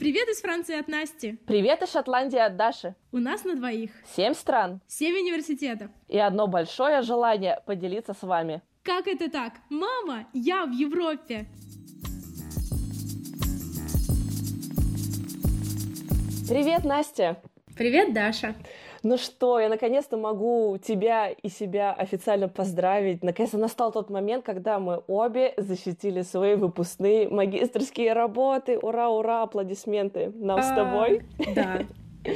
Привет из Франции от Насти. Привет из Шотландии от Даши. У нас на двоих. Семь стран. Семь университетов. И одно большое желание поделиться с вами. Как это так? Мама, я в Европе. Привет, Настя. Привет, Даша. Ну что, я наконец-то могу тебя и себя официально поздравить. Наконец-то настал тот момент, когда мы обе защитили свои выпускные магистрские работы. Ура, ура, аплодисменты нам с а, тобой. Да.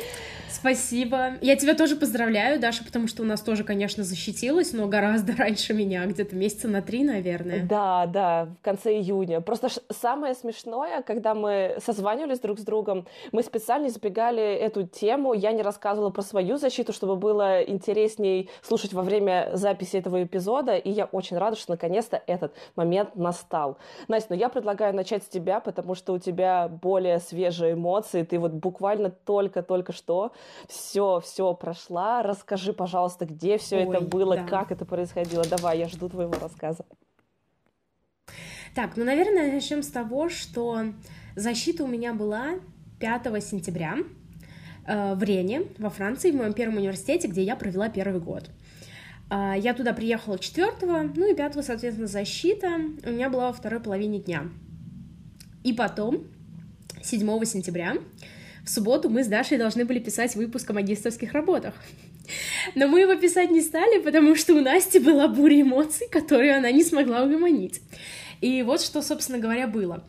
Спасибо. Я тебя тоже поздравляю, Даша, потому что у нас тоже, конечно, защитилась, но гораздо раньше меня, где-то месяца на три, наверное. Да, да, в конце июня. Просто самое смешное, когда мы созванивались друг с другом, мы специально избегали эту тему, я не рассказывала про свою защиту, чтобы было интересней слушать во время записи этого эпизода, и я очень рада, что наконец-то этот момент настал. Настя, ну я предлагаю начать с тебя, потому что у тебя более свежие эмоции, ты вот буквально только-только что все, все прошла. Расскажи, пожалуйста, где все это было, да. как это происходило. Давай, я жду твоего рассказа. Так, ну, наверное, начнем с того, что защита у меня была 5 сентября э, в Рене, во Франции, в моем первом университете, где я провела первый год. Э, я туда приехала 4 ну и 5 соответственно, защита у меня была во второй половине дня. И потом, 7 сентября, в субботу мы с Дашей должны были писать выпуск о магистрских работах. Но мы его писать не стали, потому что у Насти была буря эмоций, которую она не смогла угомонить. И вот что, собственно говоря, было.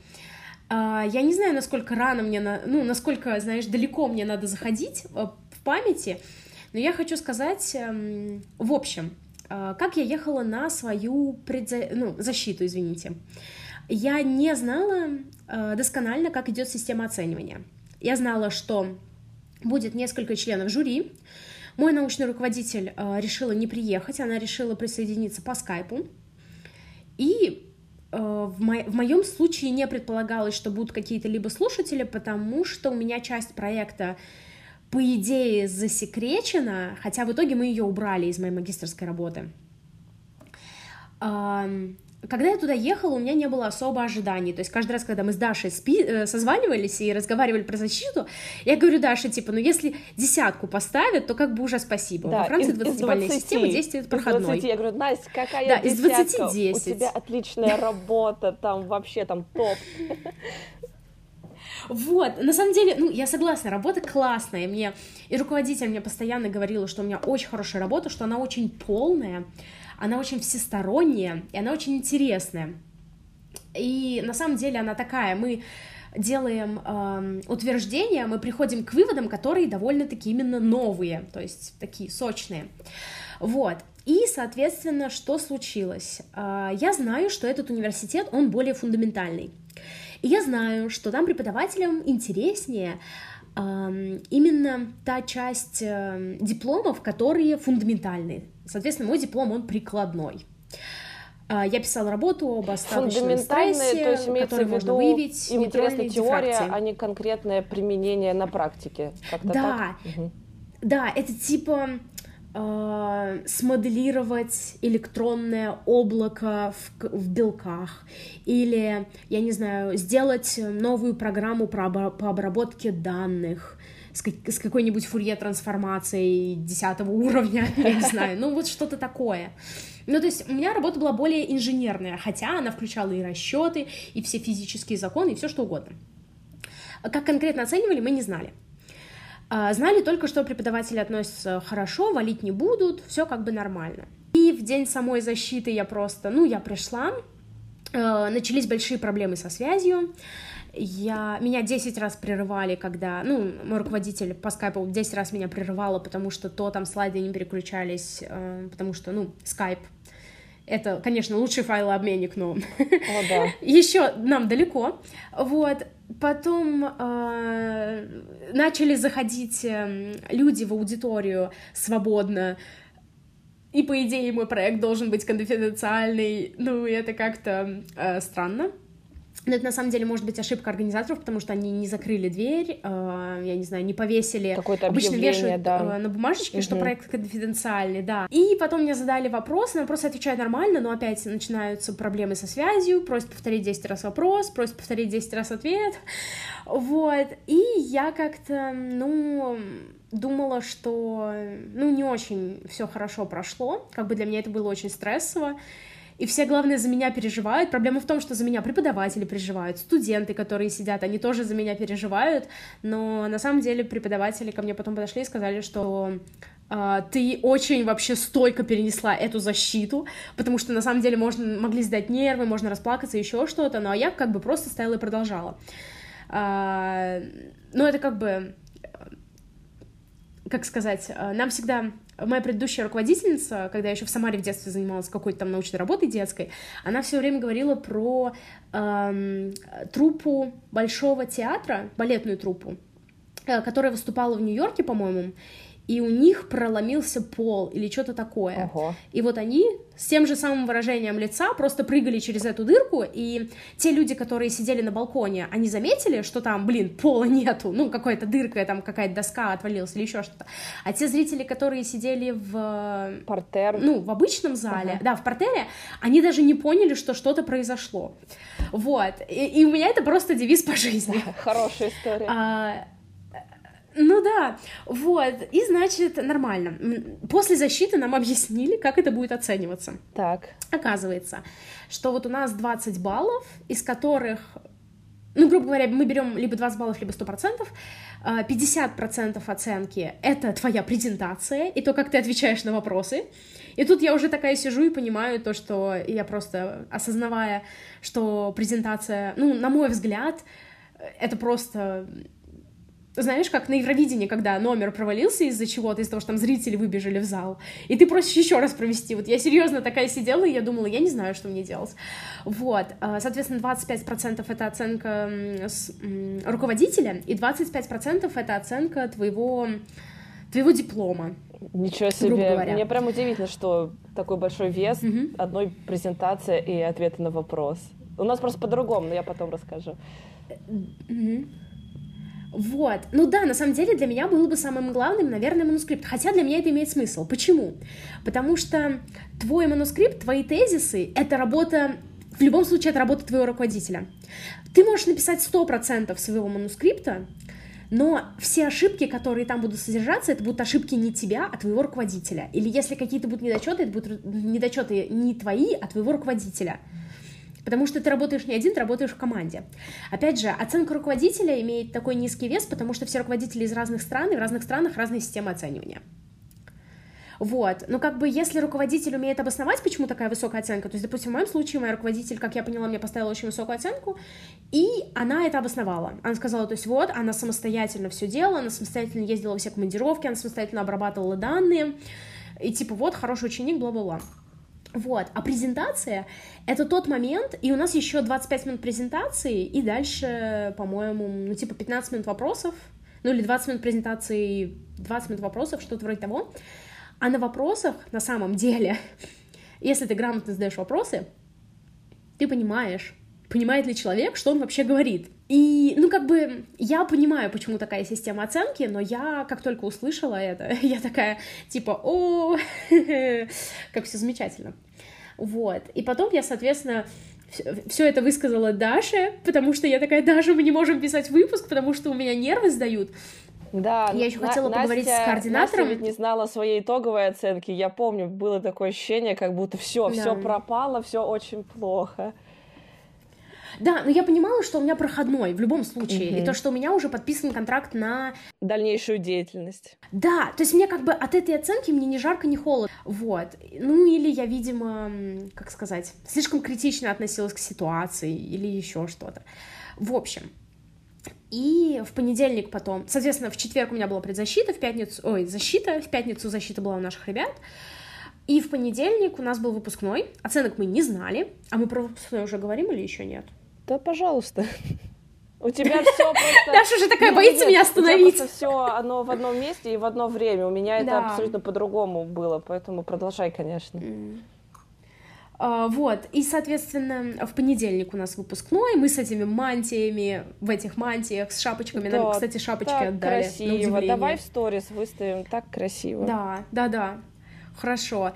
А, я не знаю, насколько рано мне, ну, насколько, знаешь, далеко мне надо заходить э, в памяти, но я хочу сказать, эм, в общем, э, как я ехала на свою предза... ну, защиту, извините. Я не знала э, досконально, как идет система оценивания. Я знала, что будет несколько членов жюри. Мой научный руководитель э, решила не приехать, она решила присоединиться по скайпу. И э, в, мо- в моем случае не предполагалось, что будут какие-то либо слушатели, потому что у меня часть проекта по идее засекречена, хотя в итоге мы ее убрали из моей магистрской работы. Когда я туда ехала, у меня не было особо ожиданий. То есть каждый раз, когда мы с Дашей спи- э, созванивались и разговаривали про защиту, я говорю Даше, типа, ну если десятку поставят, то как бы уже спасибо. Да, Во Франции 20-бальная система, 10 проходной. Из 20, я говорю, Настя, какая да, из 20 10. У тебя отличная работа, там вообще там топ. Вот, на самом деле, ну, я согласна, работа классная, мне, и руководитель мне постоянно говорила, что у меня очень хорошая работа, что она очень полная, она очень всесторонняя, и она очень интересная. И на самом деле она такая, мы делаем э, утверждения, мы приходим к выводам, которые довольно-таки именно новые, то есть такие сочные. Вот. И, соответственно, что случилось? Э, я знаю, что этот университет, он более фундаментальный. И я знаю, что там преподавателям интереснее э, именно та часть э, дипломов, которые фундаментальные, Соответственно, мой диплом, он прикладной. А, я писала работу об остаточном стрессе, то есть который можно выявить Им интересна теория, а не конкретное применение на практике. Да, так? да, это типа э, смоделировать электронное облако в, в белках или, я не знаю, сделать новую программу про, по обработке данных с, какой-нибудь фурье-трансформацией десятого уровня, я не знаю, ну вот что-то такое. Ну, то есть у меня работа была более инженерная, хотя она включала и расчеты, и все физические законы, и все что угодно. Как конкретно оценивали, мы не знали. А, знали только, что преподаватели относятся хорошо, валить не будут, все как бы нормально. И в день самой защиты я просто, ну, я пришла, э, начались большие проблемы со связью, я, меня 10 раз прерывали, когда, ну, мой руководитель по скайпу 10 раз меня прерывала, потому что то там слайды не переключались, э, потому что, ну, скайп это, конечно, лучший файлообменник, но О, да. еще нам далеко. Вот. Потом э, начали заходить э, люди в аудиторию свободно, и по идее мой проект должен быть конфиденциальный, ну это как-то э, странно. Но это на самом деле может быть ошибка организаторов, потому что они не закрыли дверь, э, я не знаю, не повесили. Какое-то Обычно вешают да. э, на бумажечке, угу. что проект конфиденциальный, да. И потом мне задали вопрос, на вопрос отвечаю нормально, но опять начинаются проблемы со связью, просят повторить 10 раз вопрос, просят повторить 10 раз ответ. Вот. И я как-то, ну, думала, что, ну, не очень все хорошо прошло. Как бы для меня это было очень стрессово и все, главное, за меня переживают. Проблема в том, что за меня преподаватели переживают, студенты, которые сидят, они тоже за меня переживают, но на самом деле преподаватели ко мне потом подошли и сказали, что Uh, ты очень вообще стойко перенесла эту защиту, потому что на самом деле можно, могли сдать нервы, можно расплакаться, еще что-то, но я как бы просто стояла и продолжала. Uh, ну, это как бы, как сказать, нам всегда моя предыдущая руководительница, когда я еще в Самаре в детстве занималась какой-то там научной работой детской, она все время говорила про эм, труппу большого театра, балетную труппу, э, которая выступала в Нью-Йорке, по-моему, и у них проломился пол или что-то такое. Ого. И вот они с тем же самым выражением лица просто прыгали через эту дырку, и те люди, которые сидели на балконе, они заметили, что там, блин, пола нету, ну, какая-то дырка, там какая-то доска отвалилась или еще что-то. А те зрители, которые сидели в... Портер. Ну, в обычном зале, ага. да, в портере, они даже не поняли, что что-то произошло. Вот. И, и у меня это просто девиз по жизни. Хорошая история. А, ну да, вот, и значит, нормально. После защиты нам объяснили, как это будет оцениваться. Так. Оказывается, что вот у нас 20 баллов, из которых, ну, грубо говоря, мы берем либо 20 баллов, либо 100%, 50% а, оценки — это твоя презентация и то, как ты отвечаешь на вопросы. И тут я уже такая сижу и понимаю то, что я просто, осознавая, что презентация, ну, на мой взгляд, это просто знаешь, как на Евровидении, когда номер провалился из-за чего-то, из-за того, что там зрители выбежали в зал, и ты просишь еще раз провести. Вот я серьезно такая сидела, и я думала, я не знаю, что мне делать. Вот, а, соответственно, 25% это оценка руководителя, и 25% это оценка твоего, твоего диплома. Ничего себе. Мне прям удивительно, что такой большой вес угу. одной презентации и ответы на вопрос. У нас просто по-другому, но я потом расскажу. Угу. Вот. Ну да, на самом деле для меня было бы самым главным, наверное, манускрипт. Хотя для меня это имеет смысл. Почему? Потому что твой манускрипт, твои тезисы — это работа в любом случае, это работа твоего руководителя. Ты можешь написать 100% своего манускрипта, но все ошибки, которые там будут содержаться, это будут ошибки не тебя, а твоего руководителя. Или если какие-то будут недочеты, это будут недочеты не твои, а твоего руководителя. Потому что ты работаешь не один, ты работаешь в команде. Опять же, оценка руководителя имеет такой низкий вес, потому что все руководители из разных стран, и в разных странах разные системы оценивания. Вот. Но как бы если руководитель умеет обосновать, почему такая высокая оценка, то есть, допустим, в моем случае моя руководитель, как я поняла, мне поставила очень высокую оценку, и она это обосновала. Она сказала, то есть вот, она самостоятельно все делала, она самостоятельно ездила во все командировки, она самостоятельно обрабатывала данные, и типа вот, хороший ученик, бла-бла-бла. Вот, а презентация — это тот момент, и у нас еще 25 минут презентации, и дальше, по-моему, ну, типа 15 минут вопросов, ну, или 20 минут презентации, 20 минут вопросов, что-то вроде того. А на вопросах, на самом деле, если ты грамотно задаешь вопросы, ты понимаешь, понимает ли человек, что он вообще говорит. И, ну, как бы, я понимаю, почему такая система оценки, но я, как только услышала это, я такая, типа, о, как все замечательно. Вот. И потом я, соответственно, все это высказала Даше, потому что я такая, Даша, мы не можем писать выпуск, потому что у меня нервы сдают. Да, я еще хотела Настя, поговорить с координатором. Настя ведь не знала своей итоговой оценки. Я помню, было такое ощущение, как будто все, да. все пропало, все очень плохо. Да, но я понимала, что у меня проходной в любом случае, угу. и то, что у меня уже подписан контракт на дальнейшую деятельность. Да, то есть мне как бы от этой оценки мне ни жарко, ни холодно. Вот. Ну или я, видимо, как сказать, слишком критично относилась к ситуации или еще что-то. В общем, и в понедельник потом, соответственно, в четверг у меня была предзащита, в пятницу, ой, защита, в пятницу защита была у наших ребят. И в понедельник у нас был выпускной, оценок мы не знали, а мы про выпускной уже говорим или еще нет? Да, пожалуйста. У тебя все просто... Даша уже такая боится меня остановить. У все оно в одном месте и в одно время. У меня это абсолютно по-другому было, поэтому продолжай, конечно. Uh, вот, и, соответственно, в понедельник у нас выпускной, мы с этими мантиями, в этих мантиях, с шапочками, да, нам, кстати, шапочки так отдали. красиво, давай в сторис выставим, так красиво. Да, да, да, хорошо.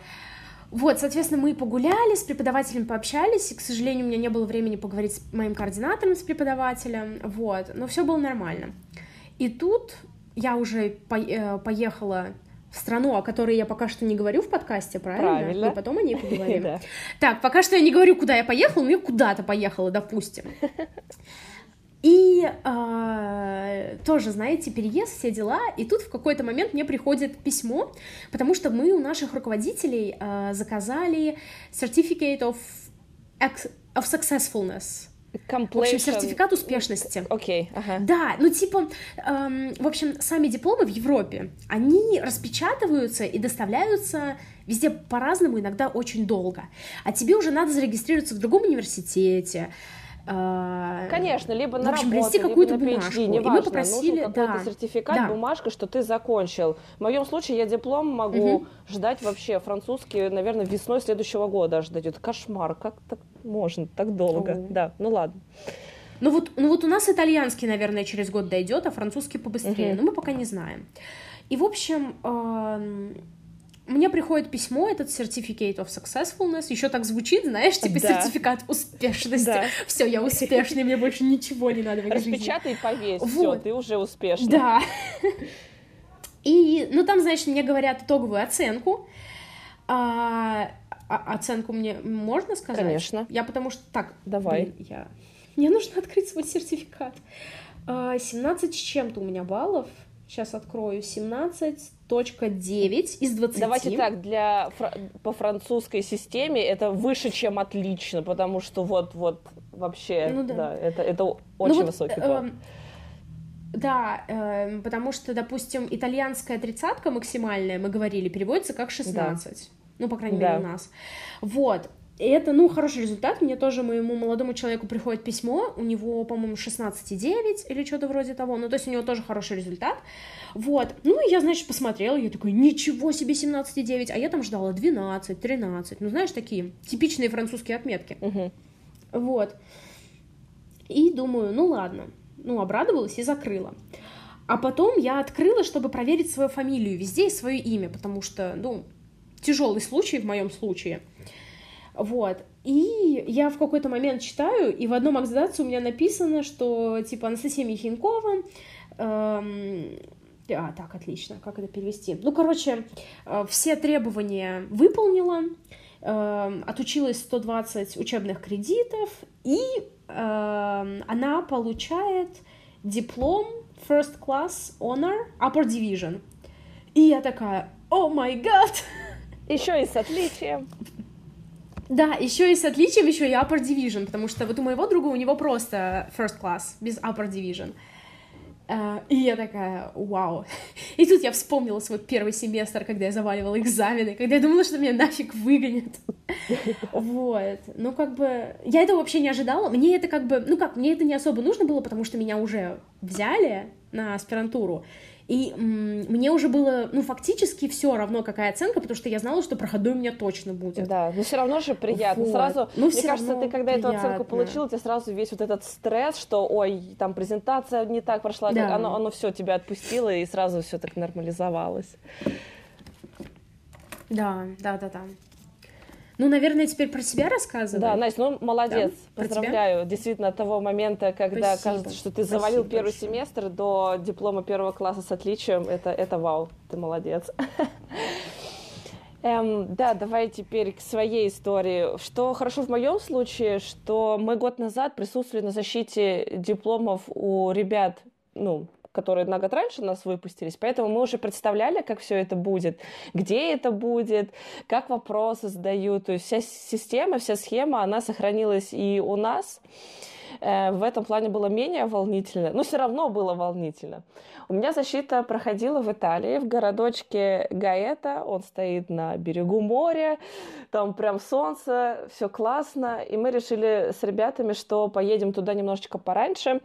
Вот, соответственно, мы погуляли, с преподавателем пообщались, и, к сожалению, у меня не было времени поговорить с моим координатором, с преподавателем, вот, но все было нормально. И тут я уже по э, поехала в страну, о которой я пока что не говорю в подкасте, правильно? Правильно. Мы потом о ней поговорим. Так, пока что я не говорю, куда я поехала, но я куда-то поехала, допустим. И э, тоже, знаете, переезд, все дела. И тут в какой-то момент мне приходит письмо, потому что мы у наших руководителей э, заказали Certificate of, of Successfulness. Completion. В общем, сертификат успешности. Окей, okay, ага. Да, ну типа, эм, в общем, сами дипломы в Европе, они распечатываются и доставляются везде по-разному, иногда очень долго. А тебе уже надо зарегистрироваться в другом университете, Конечно, либо на общем, работу, какую-то либо на бумажку. PhD, неважно, и мы попросили, нужен какой-то да, сертификат, да. бумажка, что ты закончил. В моем случае я диплом могу угу. ждать вообще французский, наверное, весной следующего года ждать. Это кошмар, как так можно так долго? О. Да, ну ладно. Ну вот, ну вот у нас итальянский, наверное, через год дойдет, а французский побыстрее. Угу. Но мы пока не знаем. И, в общем, мне приходит письмо, этот Certificate of Successfulness, еще так звучит, знаешь, типа да. сертификат успешности. Да. Все, я успешный, мне больше ничего не надо в этой Распечатай и повесь, вот. все, ты уже успешный. Да. И, ну, там, значит, мне говорят итоговую оценку. А, а, оценку мне можно сказать? Конечно. Я потому что... Так, давай. Блин, я... Мне нужно открыть свой сертификат. 17 с чем-то у меня баллов. Сейчас открою. 17 9 из 20. Давайте так, для по французской системе это выше, чем отлично, потому что вот вот вообще, ну, да. да, это это ну очень ну, высокий балл. Э, да, э, потому что, допустим, итальянская тридцатка максимальная, мы говорили, переводится как 16. Да. Ну, по крайней да. мере, у нас. Вот. И это, ну, хороший результат. Мне тоже, моему молодому человеку приходит письмо, у него, по-моему, 16,9 или что-то вроде того, ну, то есть у него тоже хороший результат. Вот, ну, и я, значит, посмотрела, я такой, ничего себе, 17,9, а я там ждала 12, 13, ну, знаешь, такие типичные французские отметки. Угу. Вот. И думаю, ну, ладно, ну, обрадовалась и закрыла. А потом я открыла, чтобы проверить свою фамилию везде и свое имя, потому что, ну, тяжелый случай в моем случае. Вот. И я в какой-то момент читаю, и в одном абзаце у меня написано, что, типа, Анастасия Михинкова... Эм, а, так, отлично, как это перевести? Ну, короче, э, все требования выполнила, э, отучилась 120 учебных кредитов, и э, она получает диплом First Class Honor Upper Division. И я такая, о май гад! Еще и с отличием. Да, еще и с отличием, еще и upper division, потому что вот у моего друга у него просто first class, без upper division. Uh, и я такая, вау. И тут я вспомнила свой первый семестр, когда я заваливала экзамены, когда я думала, что меня нафиг выгонят. Вот. Ну, как бы, я этого вообще не ожидала. Мне это как бы, ну как, мне это не особо нужно было, потому что меня уже взяли на аспирантуру. И мне уже было, ну, фактически все равно, какая оценка, потому что я знала, что проходной у меня точно будет. Да, но все равно же приятно. Вот. Сразу, ну, мне кажется, ты когда приятно. эту оценку получила, тебе сразу весь вот этот стресс, что, ой, там презентация не так прошла, да. оно, оно все тебя отпустило, и сразу все так нормализовалось. Да, да, да, да. Ну, наверное, теперь про себя рассказывай. Да, Настя, ну, молодец. Да? Поздравляю. Действительно, от того момента, когда Спасибо. кажется, что ты завалил Спасибо первый большое. семестр до диплома первого класса с отличием, это, это вау. Ты молодец. Эм, да, давай теперь к своей истории. Что хорошо в моем случае, что мы год назад присутствовали на защите дипломов у ребят, ну, которые на год раньше нас выпустились, поэтому мы уже представляли, как все это будет, где это будет, как вопросы задают, то есть вся система, вся схема, она сохранилась и у нас. Э, в этом плане было менее волнительно, но все равно было волнительно. У меня защита проходила в Италии, в городочке Гаэта. Он стоит на берегу моря, там прям солнце, все классно. И мы решили с ребятами, что поедем туда немножечко пораньше,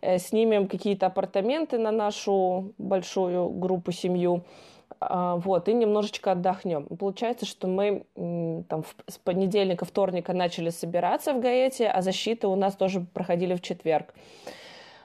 э, снимем какие-то апартаменты на нашу большую группу, семью вот, и немножечко отдохнем. Получается, что мы там с понедельника, вторника начали собираться в Гаэте, а защиты у нас тоже проходили в четверг.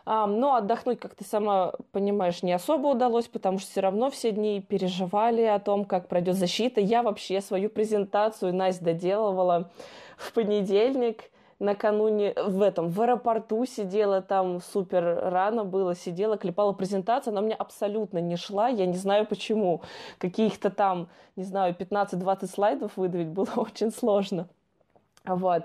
Но отдохнуть, как ты сама понимаешь, не особо удалось, потому что все равно все дни переживали о том, как пройдет защита. Я вообще свою презентацию, Настя, доделывала в понедельник – накануне в этом, в аэропорту сидела, там супер рано было, сидела, клепала презентацию, она мне абсолютно не шла, я не знаю почему. Каких-то там, не знаю, 15-20 слайдов выдавить было очень сложно. Вот.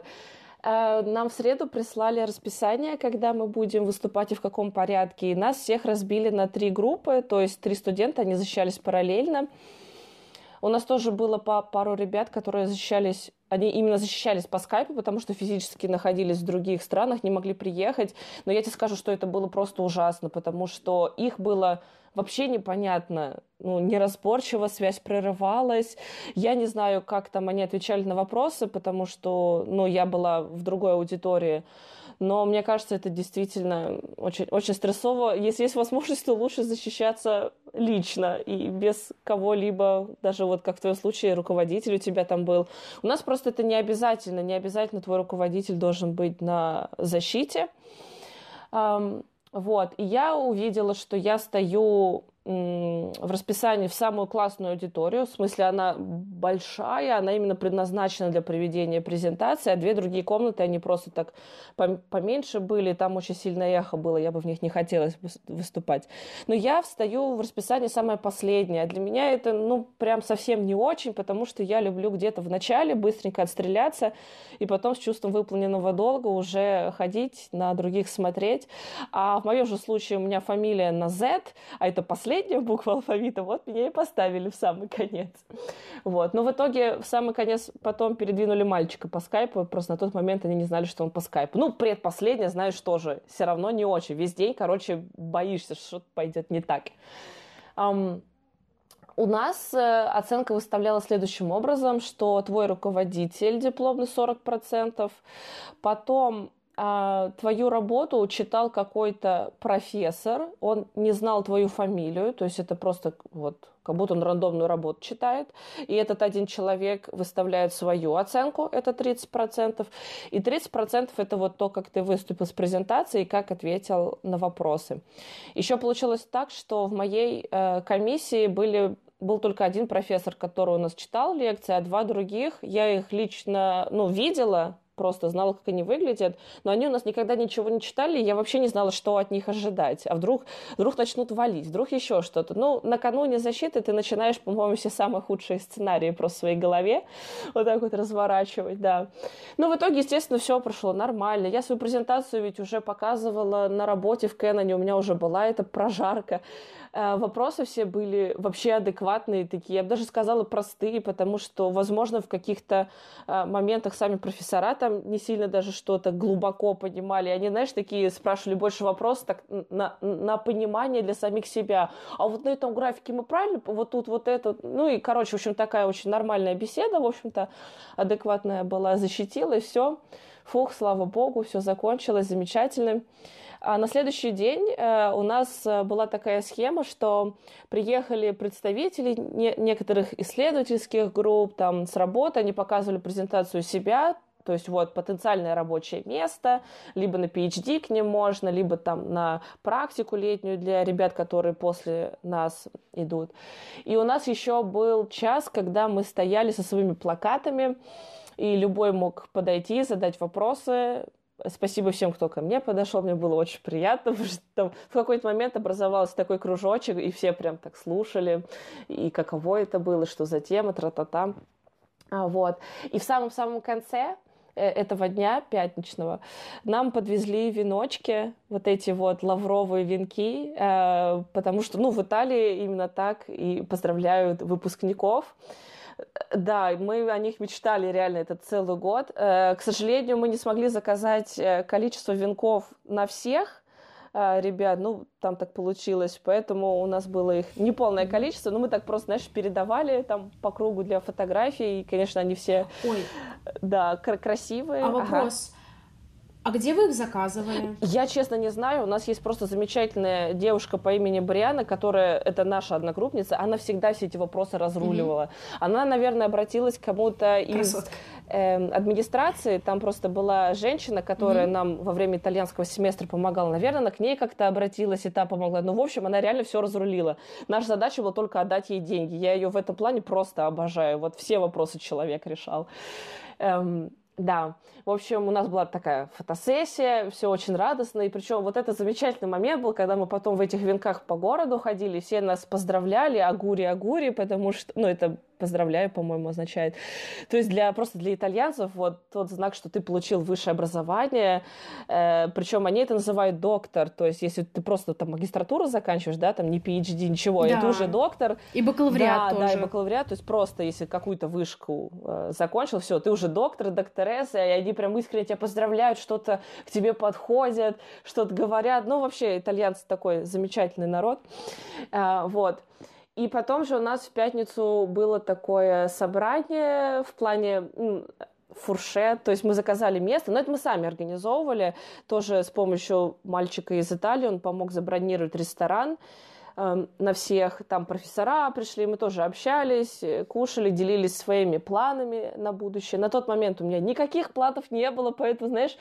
Э, нам в среду прислали расписание, когда мы будем выступать и в каком порядке. И нас всех разбили на три группы, то есть три студента, они защищались параллельно. У нас тоже было по пару ребят, которые защищались, они именно защищались по скайпу, потому что физически находились в других странах, не могли приехать. Но я тебе скажу, что это было просто ужасно, потому что их было вообще непонятно, ну, неразборчиво, связь прерывалась. Я не знаю, как там они отвечали на вопросы, потому что, ну, я была в другой аудитории. Но мне кажется, это действительно очень, очень стрессово. Если есть возможность, то лучше защищаться лично и без кого-либо, даже вот как в твоем случае руководитель у тебя там был. У нас просто это не обязательно, не обязательно твой руководитель должен быть на защите. Вот, и я увидела, что я стою в расписании в самую классную аудиторию, в смысле она большая, она именно предназначена для проведения презентации, а две другие комнаты, они просто так поменьше были, там очень сильное эхо было, я бы в них не хотела выступать. Но я встаю в расписании самое последнее, для меня это, ну, прям совсем не очень, потому что я люблю где-то в начале быстренько отстреляться, и потом с чувством выполненного долга уже ходить, на других смотреть. А в моем же случае у меня фамилия на Z, а это последняя последняя буква алфавита, вот меня и поставили в самый конец. Вот. Но в итоге в самый конец потом передвинули мальчика по скайпу, просто на тот момент они не знали, что он по скайпу. Ну, предпоследняя, знаешь, тоже все равно не очень. Весь день, короче, боишься, что что-то пойдет не так. Um, у нас э, оценка выставлялась следующим образом, что твой руководитель дипломный 40%, потом а, твою работу читал какой-то профессор, он не знал твою фамилию, то есть это просто вот как будто он рандомную работу читает, и этот один человек выставляет свою оценку, это 30%, и 30% это вот то, как ты выступил с презентацией и как ответил на вопросы. Еще получилось так, что в моей э, комиссии были был только один профессор, который у нас читал лекции, а два других, я их лично, ну, видела, просто знала, как они выглядят, но они у нас никогда ничего не читали, и я вообще не знала, что от них ожидать. А вдруг, вдруг начнут валить, вдруг еще что-то. Ну, накануне защиты ты начинаешь, по-моему, все самые худшие сценарии просто в своей голове вот так вот разворачивать, да. Но в итоге, естественно, все прошло нормально. Я свою презентацию ведь уже показывала на работе в Кэноне, у меня уже была эта прожарка. Э, вопросы все были вообще адекватные такие, я бы даже сказала простые, потому что, возможно, в каких-то э, моментах сами профессора там не сильно даже что-то глубоко понимали. Они, знаешь, такие спрашивали больше вопросов так, на, на понимание для самих себя. А вот на этом графике мы правильно, вот тут вот это, ну и, короче, в общем, такая очень нормальная беседа, в общем-то, адекватная была, защитила, и все. Фух, слава богу, все закончилось замечательно. А на следующий день э, у нас э, была такая схема, что приехали представители не, некоторых исследовательских групп там, с работы, они показывали презентацию себя, то есть вот потенциальное рабочее место, либо на PhD к ним можно, либо там на практику летнюю для ребят, которые после нас идут. И у нас еще был час, когда мы стояли со своими плакатами, и любой мог подойти, задать вопросы, Спасибо всем, кто ко мне подошел, мне было очень приятно, потому что там в какой-то момент образовался такой кружочек, и все прям так слушали, и каково это было, что за тема, тра-та-та. А, вот. И в самом-самом конце э, этого дня пятничного нам подвезли веночки, вот эти вот лавровые венки, э, потому что, ну, в Италии именно так и поздравляют выпускников. Да, мы о них мечтали реально этот целый год. Э, к сожалению, мы не смогли заказать э, количество венков на всех, э, ребят, ну, там так получилось, поэтому у нас было их неполное количество, но мы так просто, знаешь, передавали там по кругу для фотографий, и, конечно, они все, Ой. да, красивые. А вопрос, А где вы их заказывали? Я, честно, не знаю. У нас есть просто замечательная девушка по имени Бриана, которая, это наша одногруппница, она всегда все эти вопросы разруливала. Mm-hmm. Она, наверное, обратилась к кому-то из э, администрации. Там просто была женщина, которая mm-hmm. нам во время итальянского семестра помогала. Наверное, она к ней как-то обратилась и та помогла. Ну, в общем, она реально все разрулила. Наша задача была только отдать ей деньги. Я ее в этом плане просто обожаю. Вот все вопросы человек решал. Эм, да, в общем, у нас была такая фотосессия, все очень радостно, и причем вот это замечательный момент был, когда мы потом в этих венках по городу ходили, все нас поздравляли, агури-агури, потому что, ну, это поздравляю, по-моему, означает. То есть для, просто для итальянцев вот тот знак, что ты получил высшее образование, э, причем они это называют доктор, то есть если ты просто там магистратуру заканчиваешь, да, там не PhD, ничего, да. это уже доктор. И бакалавриат да, тоже. Да, и бакалавриат, то есть просто если какую-то вышку э, закончил, все, ты уже доктор, докторесса, и они прям искренне тебя поздравляют, что-то к тебе подходят, что-то говорят. Ну, вообще, итальянцы такой замечательный народ. Э, вот. И потом же у нас в пятницу было такое собрание в плане фуршет, то есть мы заказали место, но это мы сами организовывали, тоже с помощью мальчика из Италии, он помог забронировать ресторан э, на всех, там профессора пришли, мы тоже общались, кушали, делились своими планами на будущее. На тот момент у меня никаких планов не было, поэтому, знаешь,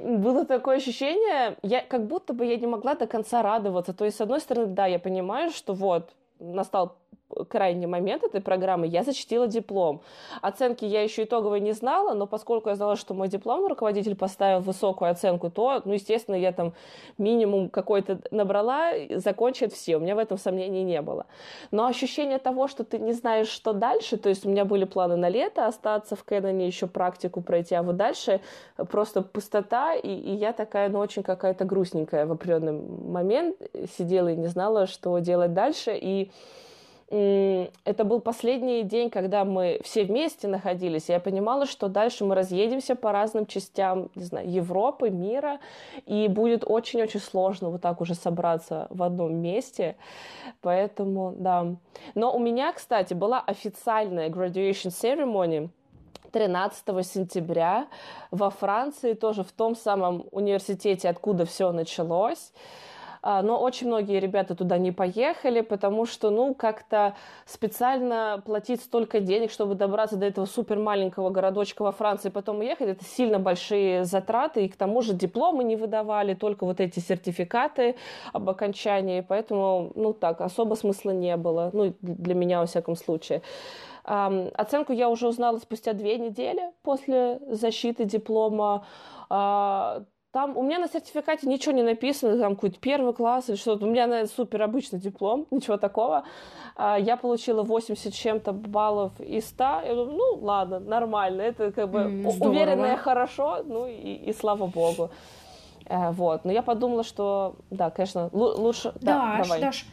было такое ощущение, я, как будто бы я не могла до конца радоваться. То есть, с одной стороны, да, я понимаю, что вот, настал крайний момент этой программы, я защитила диплом. Оценки я еще итоговой не знала, но поскольку я знала, что мой диплом руководитель поставил высокую оценку, то, ну, естественно, я там минимум какой-то набрала, закончит все. У меня в этом сомнений не было. Но ощущение того, что ты не знаешь, что дальше, то есть у меня были планы на лето остаться в Кэноне, еще практику пройти, а вот дальше просто пустота, и, и я такая, ну, очень какая-то грустненькая в определенный момент сидела и не знала, что делать дальше, и это был последний день, когда мы все вместе находились, я понимала, что дальше мы разъедемся по разным частям, не знаю, Европы, мира, и будет очень-очень сложно вот так уже собраться в одном месте, поэтому, да. Но у меня, кстати, была официальная graduation ceremony, 13 сентября во Франции, тоже в том самом университете, откуда все началось. А, но очень многие ребята туда не поехали, потому что, ну, как-то специально платить столько денег, чтобы добраться до этого супер маленького городочка во Франции, потом уехать, это сильно большие затраты, и к тому же дипломы не выдавали, только вот эти сертификаты об окончании, поэтому, ну, так, особо смысла не было, ну, для меня, во всяком случае. Оценку я уже узнала спустя две недели после защиты диплома. Там у меня на сертификате ничего не написано, там какой-то первый класс или что-то. У меня на супер обычный диплом, ничего такого. А, я получила 80 чем-то баллов из 100. Я думаю, ну ладно, нормально. Это как бы mm, уверенное хорошо, ну и, и слава богу. Э, вот. Но я подумала, что да, конечно, лучше... Да, Даш, давай. Даш,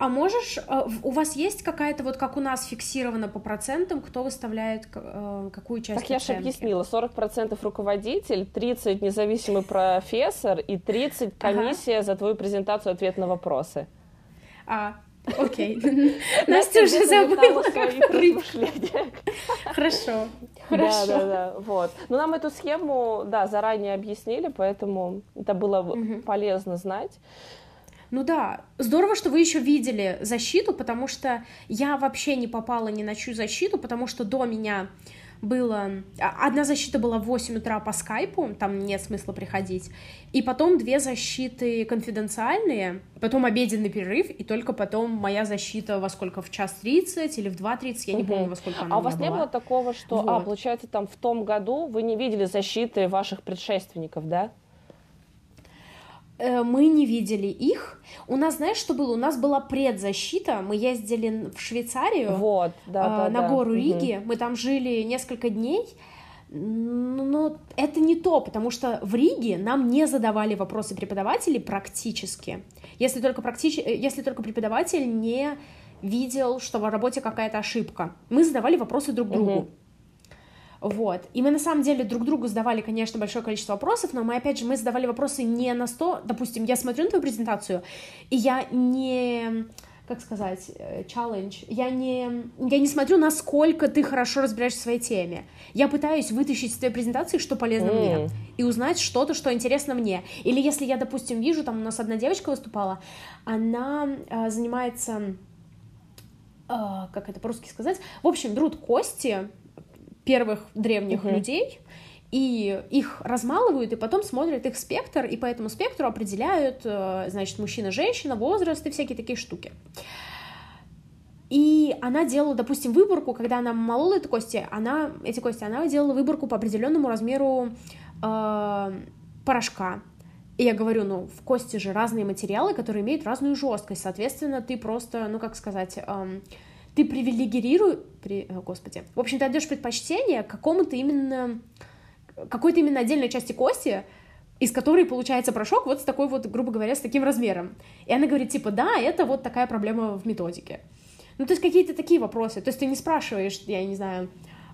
а можешь, э, у вас есть какая-то, вот как у нас фиксировано по процентам, кто выставляет э, какую часть Так оценки? я же объяснила, 40% руководитель, 30% независимый профессор и 30% комиссия ага. за твою презентацию, ответ на вопросы. А, окей. Настя уже забыла, как Хорошо, хорошо. Да, да, да, вот. Но нам эту схему, да, заранее объяснили, поэтому это было полезно знать. Ну да, здорово, что вы еще видели защиту, потому что я вообще не попала ни на чью защиту, потому что до меня было... А, одна защита была в 8 утра по скайпу, там нет смысла приходить, и потом две защиты конфиденциальные, потом обеденный перерыв, и только потом моя защита во сколько, в час 30 или в 2.30, я не угу. помню, во сколько она А у вас была. не было такого, что, а, вот. а, получается, там в том году вы не видели защиты ваших предшественников, да? Э, мы не видели их. У нас, знаешь, что было? У нас была предзащита. Мы ездили в Швейцарию вот, да, э, да, на да. гору Риги. Угу. Мы там жили несколько дней. Но это не то, потому что в Риге нам не задавали вопросы преподавателей практически. Если только, практич... Э, если только преподаватель не видел, что в работе какая-то ошибка. Мы задавали вопросы друг другу. Угу. Вот. И мы на самом деле друг другу задавали, конечно, большое количество вопросов, но мы, опять же, мы задавали вопросы не на 100, допустим, я смотрю на твою презентацию, и я не как сказать, челлендж. Я не, я не смотрю, насколько ты хорошо разбираешься в своей теме. Я пытаюсь вытащить из твоей презентации, что полезно mm. мне, и узнать что-то, что интересно мне. Или если я, допустим, вижу, там у нас одна девочка выступала, она э, занимается, э, как это по-русски сказать, в общем, берут кости первых древних mm-hmm. людей, и их размалывают, и потом смотрят их спектр, и по этому спектру определяют, э, значит, мужчина-женщина, возраст и всякие такие штуки. И она делала, допустим, выборку, когда она молола эти кости, она, эти кости, она делала выборку по определенному размеру э, порошка. И я говорю, ну, в кости же разные материалы, которые имеют разную жесткость. Соответственно, ты просто, ну, как сказать, э, ты привилегируешь, при, господи, в общем, ты отдаешь предпочтение какому-то именно какой-то именно отдельной части кости, из которой получается порошок вот с такой вот, грубо говоря, с таким размером. И она говорит, типа, да, это вот такая проблема в методике. Ну, то есть какие-то такие вопросы. То есть ты не спрашиваешь, я не знаю,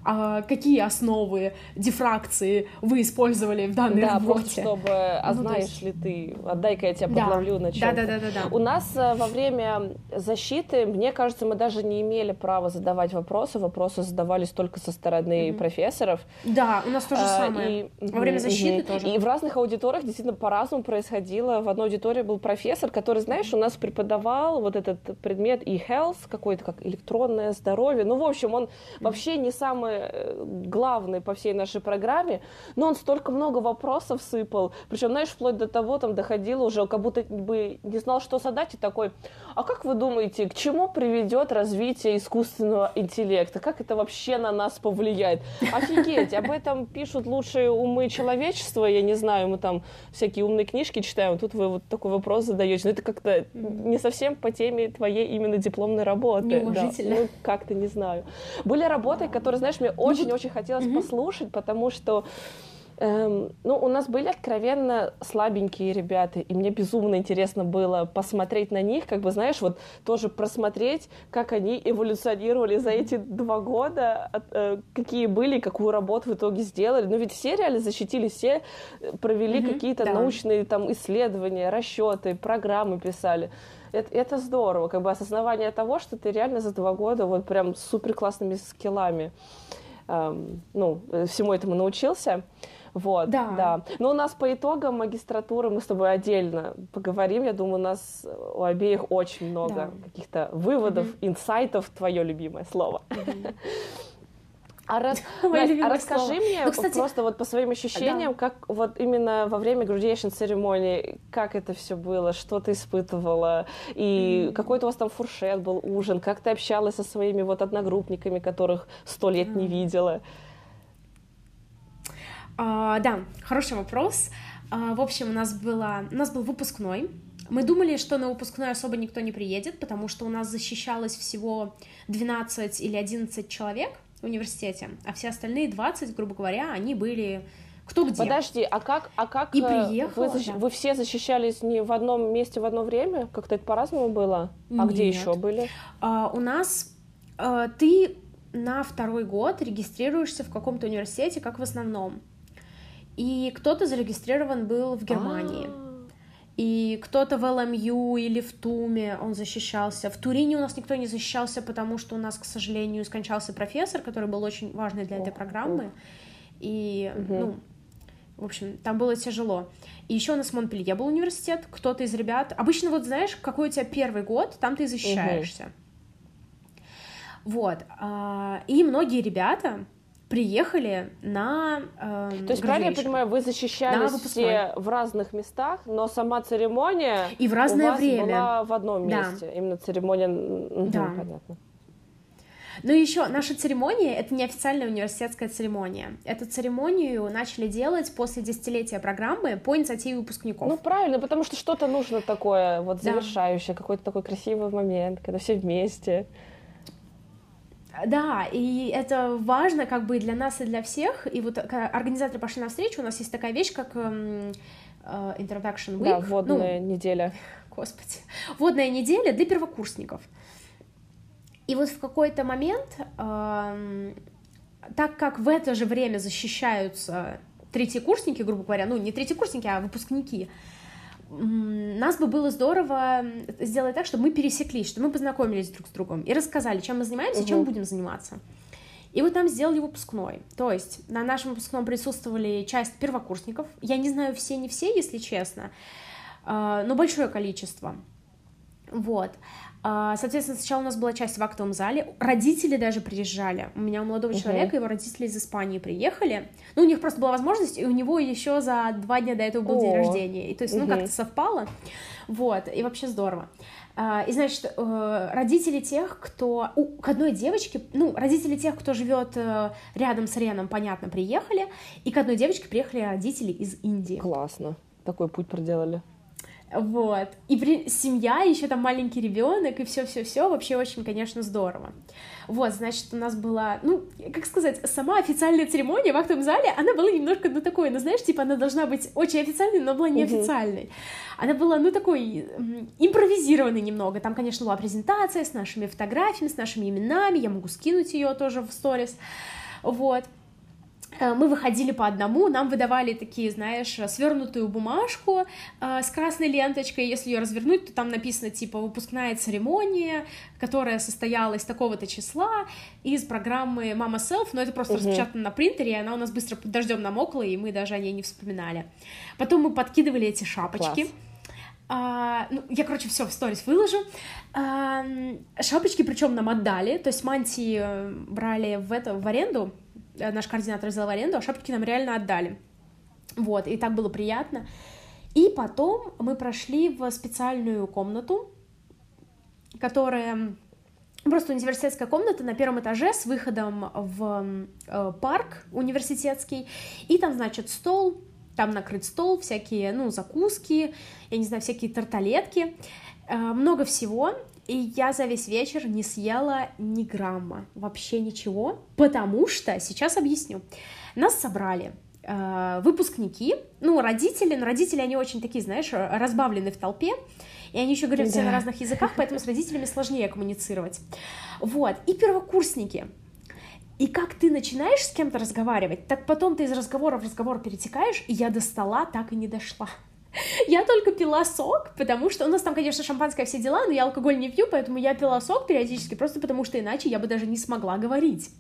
а какие основы дифракции вы использовали в данной да, работе. просто чтобы, а ну, знаешь есть... ли ты, отдай-ка я тебя да. подловлю на чем да, да, да, да, да. У нас э, во время защиты, мне кажется, мы даже не имели права задавать вопросы, вопросы задавались только со стороны mm-hmm. профессоров. Да, у нас то же а, самое. И, во время защиты mm-hmm. тоже. И в разных аудиториях действительно по-разному происходило. В одной аудитории был профессор, который, знаешь, у нас преподавал вот этот предмет e-health, какой-то как электронное здоровье. Ну, в общем, он mm-hmm. вообще не самый Э, главный по всей нашей программе, но он столько много вопросов сыпал, причем, знаешь, вплоть до того, там доходило уже, как будто бы не знал, что задать, и такой, а как вы думаете, к чему приведет развитие искусственного интеллекта? Как это вообще на нас повлияет? Офигеть, об этом пишут лучшие умы человечества, я не знаю, мы там всякие умные книжки читаем, тут вы вот такой вопрос задаете, но это как-то не совсем по теме твоей именно дипломной работы. Неуважительно. Да. Ну, как-то не знаю. Были работы, которые, знаешь, мне очень-очень хотелось послушать, потому что Эм, ну, у нас были откровенно слабенькие ребята, и мне безумно интересно было посмотреть на них, как бы, знаешь, вот тоже просмотреть, как они эволюционировали за эти два года, э, какие были, какую работу в итоге сделали. Ну, ведь все реально защитили, все э, провели mm-hmm, какие-то да. научные там исследования, расчеты, программы писали. Это, это здорово, как бы осознавание того, что ты реально за два года вот прям супер классными скиллами эм, ну, всему этому научился. Вот, да. да. Но у нас по итогам магистратуры мы с тобой отдельно поговорим. Я думаю, у нас у обеих очень много да. каких-то выводов, mm-hmm. инсайтов. Твое любимое слово. Mm-hmm. А, раз, Настя, а расскажи слово. мне ну, кстати, просто вот по своим ощущениям, да. как вот именно во время graduation церемонии, как это все было, что ты испытывала, и mm-hmm. какой-то у вас там фуршет был, ужин, как ты общалась со своими вот одногруппниками, которых сто лет mm-hmm. не видела? А, да, хороший вопрос. А, в общем, у нас, было, у нас был выпускной. Мы думали, что на выпускной особо никто не приедет, потому что у нас защищалось всего 12 или 11 человек в университете, а все остальные 20, грубо говоря, они были кто где. Подожди, а как, а как и приехала, вы, защ... да. вы все защищались не в одном месте в одно время? Как-то это по-разному было? А Нет. где еще были? А, у нас а, ты на второй год регистрируешься в каком-то университете, как в основном. И кто-то зарегистрирован был в Германии. А. И кто-то в ЛМЮ или в Туме он защищался. В Турине у нас никто не защищался, потому что у нас, к сожалению, скончался профессор, который был очень важный для этой программы. И, угу. ну, в общем, там было тяжело. И еще у нас в Монпелье был университет, кто-то из ребят... Обычно вот знаешь, какой у тебя первый год, там ты защищаешься. Угу. Вот. А, и многие ребята, приехали на э, То есть, правильно я понимаю, вы защищались все в разных местах, но сама церемония и в разное у вас время была в одном да. месте. Именно церемония... Да. Угу, понятно. Ну и еще наша церемония — это не официальная университетская церемония. Эту церемонию начали делать после десятилетия программы по инициативе выпускников. Ну правильно, потому что что-то нужно такое вот завершающее, да. какой-то такой красивый момент, когда все вместе. Да, и это важно как бы для нас и для всех. И вот когда организаторы пошли навстречу, у нас есть такая вещь, как эм, э, Introduction Week. Да, вводная ну, неделя. Господи. Вводная неделя для первокурсников. И вот в какой-то момент, э, так как в это же время защищаются третьекурсники, грубо говоря, ну не третьекурсники, а выпускники, нас бы было здорово сделать так, чтобы мы пересеклись, чтобы мы познакомились друг с другом и рассказали, чем мы занимаемся угу. чем будем заниматься. И вот там сделали выпускной. То есть на нашем выпускном присутствовали часть первокурсников. Я не знаю все, не все, если честно, а, но большое количество. Вот. А, соответственно, сначала у нас была часть в актовом зале, родители даже приезжали. У меня у молодого uh-huh. человека его родители из Испании приехали. Ну, у них просто была возможность, и у него еще за два дня до этого был oh. день рождения. И то есть, uh-huh. ну, как-то совпало. Вот, и вообще здорово. А, и, значит, э, родители тех, кто... У, к одной девочке, ну, родители тех, кто живет э, рядом с Реном, понятно, приехали, и к одной девочке приехали родители из Индии. Классно. Такой путь проделали. Вот. И при... семья, еще там маленький ребенок, и все-все-все, вообще очень, конечно, здорово. Вот, значит, у нас была, ну, как сказать, сама официальная церемония в актовом зале, она была немножко, ну, такой, ну, знаешь, типа, она должна быть очень официальной, но была неофициальной. Угу. Она была, ну, такой импровизированной немного. Там, конечно, была презентация с нашими фотографиями, с нашими именами, я могу скинуть ее тоже в сторис. Вот. Э, мы выходили по одному, нам выдавали такие, знаешь, свернутую бумажку э, с красной ленточкой, если ее развернуть, то там написано, типа, выпускная церемония, которая состоялась такого-то числа из программы Mama Self, но это просто uh-huh. распечатано на принтере, и она у нас быстро под дождем намокла, и мы даже о ней не вспоминали. Потом мы подкидывали эти шапочки. Класс. А, ну, я, короче, все в сторис выложу. А, шапочки, причем нам отдали, то есть мантии э, брали в это в аренду, наш координатор взял в аренду, а шапки нам реально отдали. Вот, и так было приятно. И потом мы прошли в специальную комнату, которая просто университетская комната на первом этаже с выходом в э, парк университетский. И там, значит, стол, там накрыт стол, всякие, ну, закуски, я не знаю, всякие тарталетки, э, много всего. И я за весь вечер не съела ни грамма, вообще ничего, потому что, сейчас объясню, нас собрали э, выпускники, ну, родители, но родители, они очень такие, знаешь, разбавлены в толпе, и они еще говорят да. все на разных языках, поэтому с родителями сложнее коммуницировать. Вот, и первокурсники, и как ты начинаешь с кем-то разговаривать, так потом ты из разговора в разговор перетекаешь, и я до стола так и не дошла. Я только пила сок, потому что у нас там, конечно, шампанское все дела, но я алкоголь не пью, поэтому я пила сок периодически, просто потому что иначе я бы даже не смогла говорить.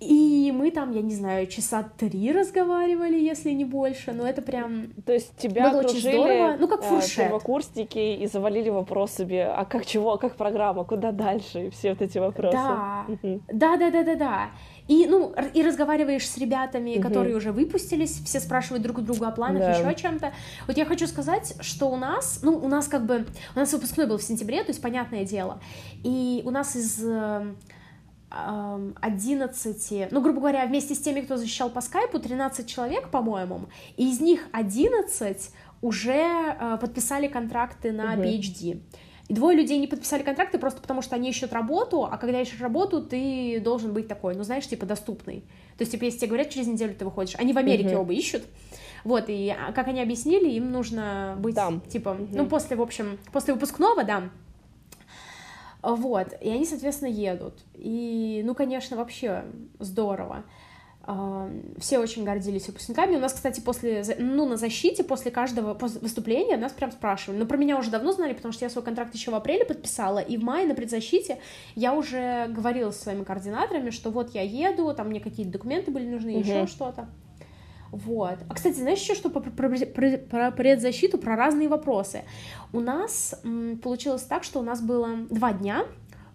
И мы там, я не знаю, часа три разговаривали, если не больше, но это прям... То есть тебя было очень здорово, ну как э, фуршет. первокурсники и завалили вопросами, а как чего, как программа, куда дальше, и все вот эти вопросы. Да, да, да, да, да, да. И, ну, и разговариваешь с ребятами, угу. которые уже выпустились, все спрашивают друг друга о планах, да. еще о чем-то. Вот я хочу сказать, что у нас, ну, у нас как бы, у нас выпускной был в сентябре, то есть понятное дело, и у нас из 11, эм, ну, грубо говоря, вместе с теми, кто защищал по скайпу, 13 человек, по-моему, и из них 11 уже э, подписали контракты на угу. PhD. И двое людей не подписали контракты просто потому, что они ищут работу, а когда ищешь работу, ты должен быть такой, ну, знаешь, типа, доступный. То есть, типа, если тебе говорят, через неделю ты выходишь. Они в Америке uh-huh. оба ищут. Вот, и а, как они объяснили, им нужно быть, Там. типа, uh-huh. ну, после, в общем, после выпускного, да, вот, и они, соответственно, едут. И, ну, конечно, вообще здорово все очень гордились выпускниками. У нас, кстати, после, ну, на защите, после каждого выступления нас прям спрашивали. Но про меня уже давно знали, потому что я свой контракт еще в апреле подписала, и в мае на предзащите я уже говорила со своими координаторами, что вот я еду, там мне какие-то документы были нужны, угу. еще что-то. Вот. А, кстати, знаешь еще что про, про, про, про предзащиту, про разные вопросы? У нас м, получилось так, что у нас было два дня,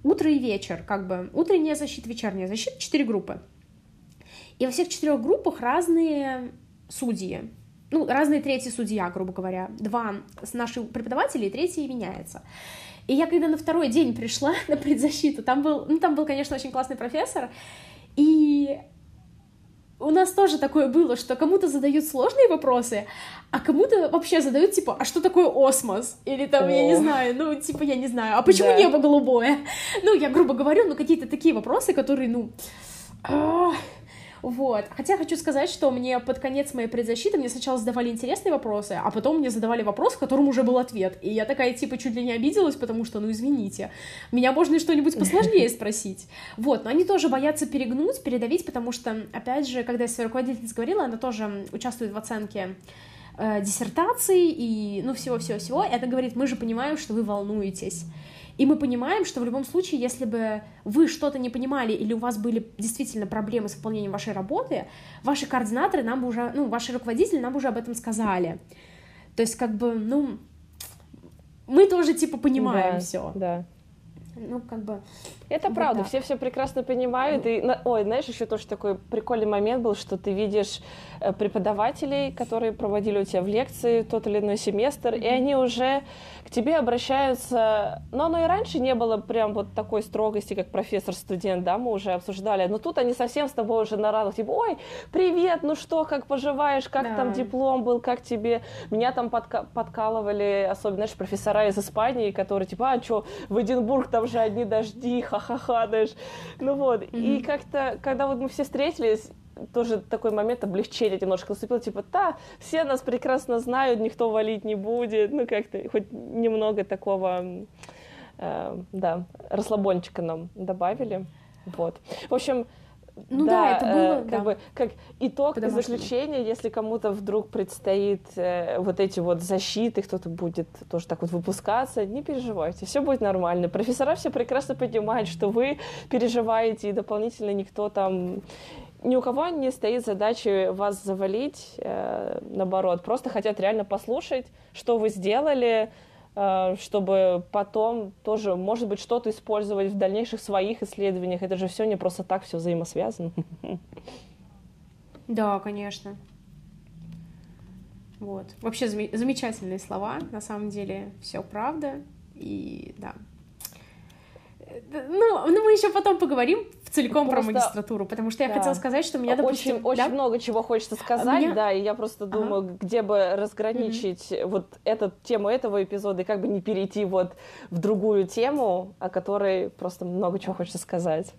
утро и вечер, как бы утренняя защита, вечерняя защита, четыре группы. И во всех четырех группах разные судьи. Ну, разные третьи судья, грубо говоря. Два с наших преподавателей, третий меняется. И я когда на второй день пришла на предзащиту, там был, ну, там был, конечно, очень классный профессор, и у нас тоже такое было, что кому-то задают сложные вопросы, а кому-то вообще задают, типа, а что такое осмос? Или там, О. я не знаю, ну, типа, я не знаю, а почему да. небо голубое? Ну, я грубо говорю, ну, какие-то такие вопросы, которые, ну, вот. Хотя хочу сказать, что мне под конец моей предзащиты мне сначала задавали интересные вопросы, а потом мне задавали вопрос, в котором уже был ответ. И я такая, типа, чуть ли не обиделась, потому что, ну, извините, меня можно и что-нибудь посложнее спросить. Вот, но они тоже боятся перегнуть, передавить, потому что, опять же, когда я с своей руководительницей говорила, она тоже участвует в оценке э, диссертации и, ну, всего-всего-всего, это говорит, мы же понимаем, что вы волнуетесь. И мы понимаем, что в любом случае, если бы вы что-то не понимали или у вас были действительно проблемы с выполнением вашей работы, ваши координаторы нам бы уже, ну, ваши руководители нам бы уже об этом сказали. То есть, как бы, ну, мы тоже, типа, понимаем да, все. Да. Ну, как бы... Это вот правда, так. все все прекрасно понимают. И, ой, знаешь, еще тоже такой прикольный момент был, что ты видишь э, преподавателей, которые проводили у тебя в лекции тот или иной семестр, и они уже к тебе обращаются, но оно и раньше не было прям вот такой строгости, как профессор-студент, да, мы уже обсуждали, но тут они совсем с тобой уже на равных, типа, ой, привет, ну что, как поживаешь, как да. там диплом был, как тебе, меня там подка- подкалывали, особенно, знаешь, профессора из Испании, которые, типа, а что, в Эдинбург там же одни дожди, ха-ха-ха, знаешь, ну вот, mm-hmm. и как-то, когда вот мы все встретились, тоже такой момент облегчения немножко наступил, типа, да, все нас прекрасно знают, никто валить не будет, ну как-то хоть немного такого, э, да, расслабончика нам добавили, вот. В общем, ну да, да это было э, как да. бы как итог и заключение, если кому-то вдруг предстоит э, вот эти вот защиты, кто-то будет тоже так вот выпускаться, не переживайте, все будет нормально. Профессора все прекрасно понимают, что вы переживаете, и дополнительно никто там ни у кого не стоит задачи вас завалить, э, наоборот, просто хотят реально послушать, что вы сделали, э, чтобы потом тоже, может быть, что-то использовать в дальнейших своих исследованиях. Это же все не просто так, все взаимосвязано. Да, конечно. Вот. Вообще замечательные слова, на самом деле, все правда. И да, ну, ну, мы еще потом поговорим целиком просто... про магистратуру, потому что я да. хотела сказать, что меня, допустим... Очень, очень много чего хочется сказать, меня... да, и я просто думаю, ага. где бы разграничить mm-hmm. вот эту тему этого эпизода и как бы не перейти вот в другую тему, о которой просто много чего хочется сказать.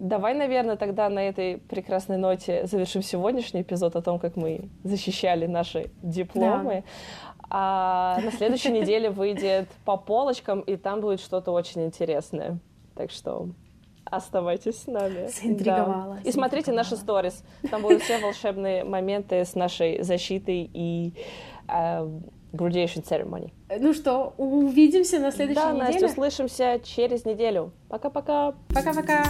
Давай, наверное, тогда на этой прекрасной ноте завершим сегодняшний эпизод о том, как мы защищали наши дипломы. Да. А на следующей неделе выйдет по полочкам, и там будет что-то очень интересное. Так что оставайтесь с нами. Заинтриговала. Да. И смотрите наши сторис. Там будут все волшебные моменты с нашей защитой и э, graduation ceremony. Ну что, увидимся на следующей да, неделе? Да, Настя, услышимся через неделю. Пока-пока. Пока-пока.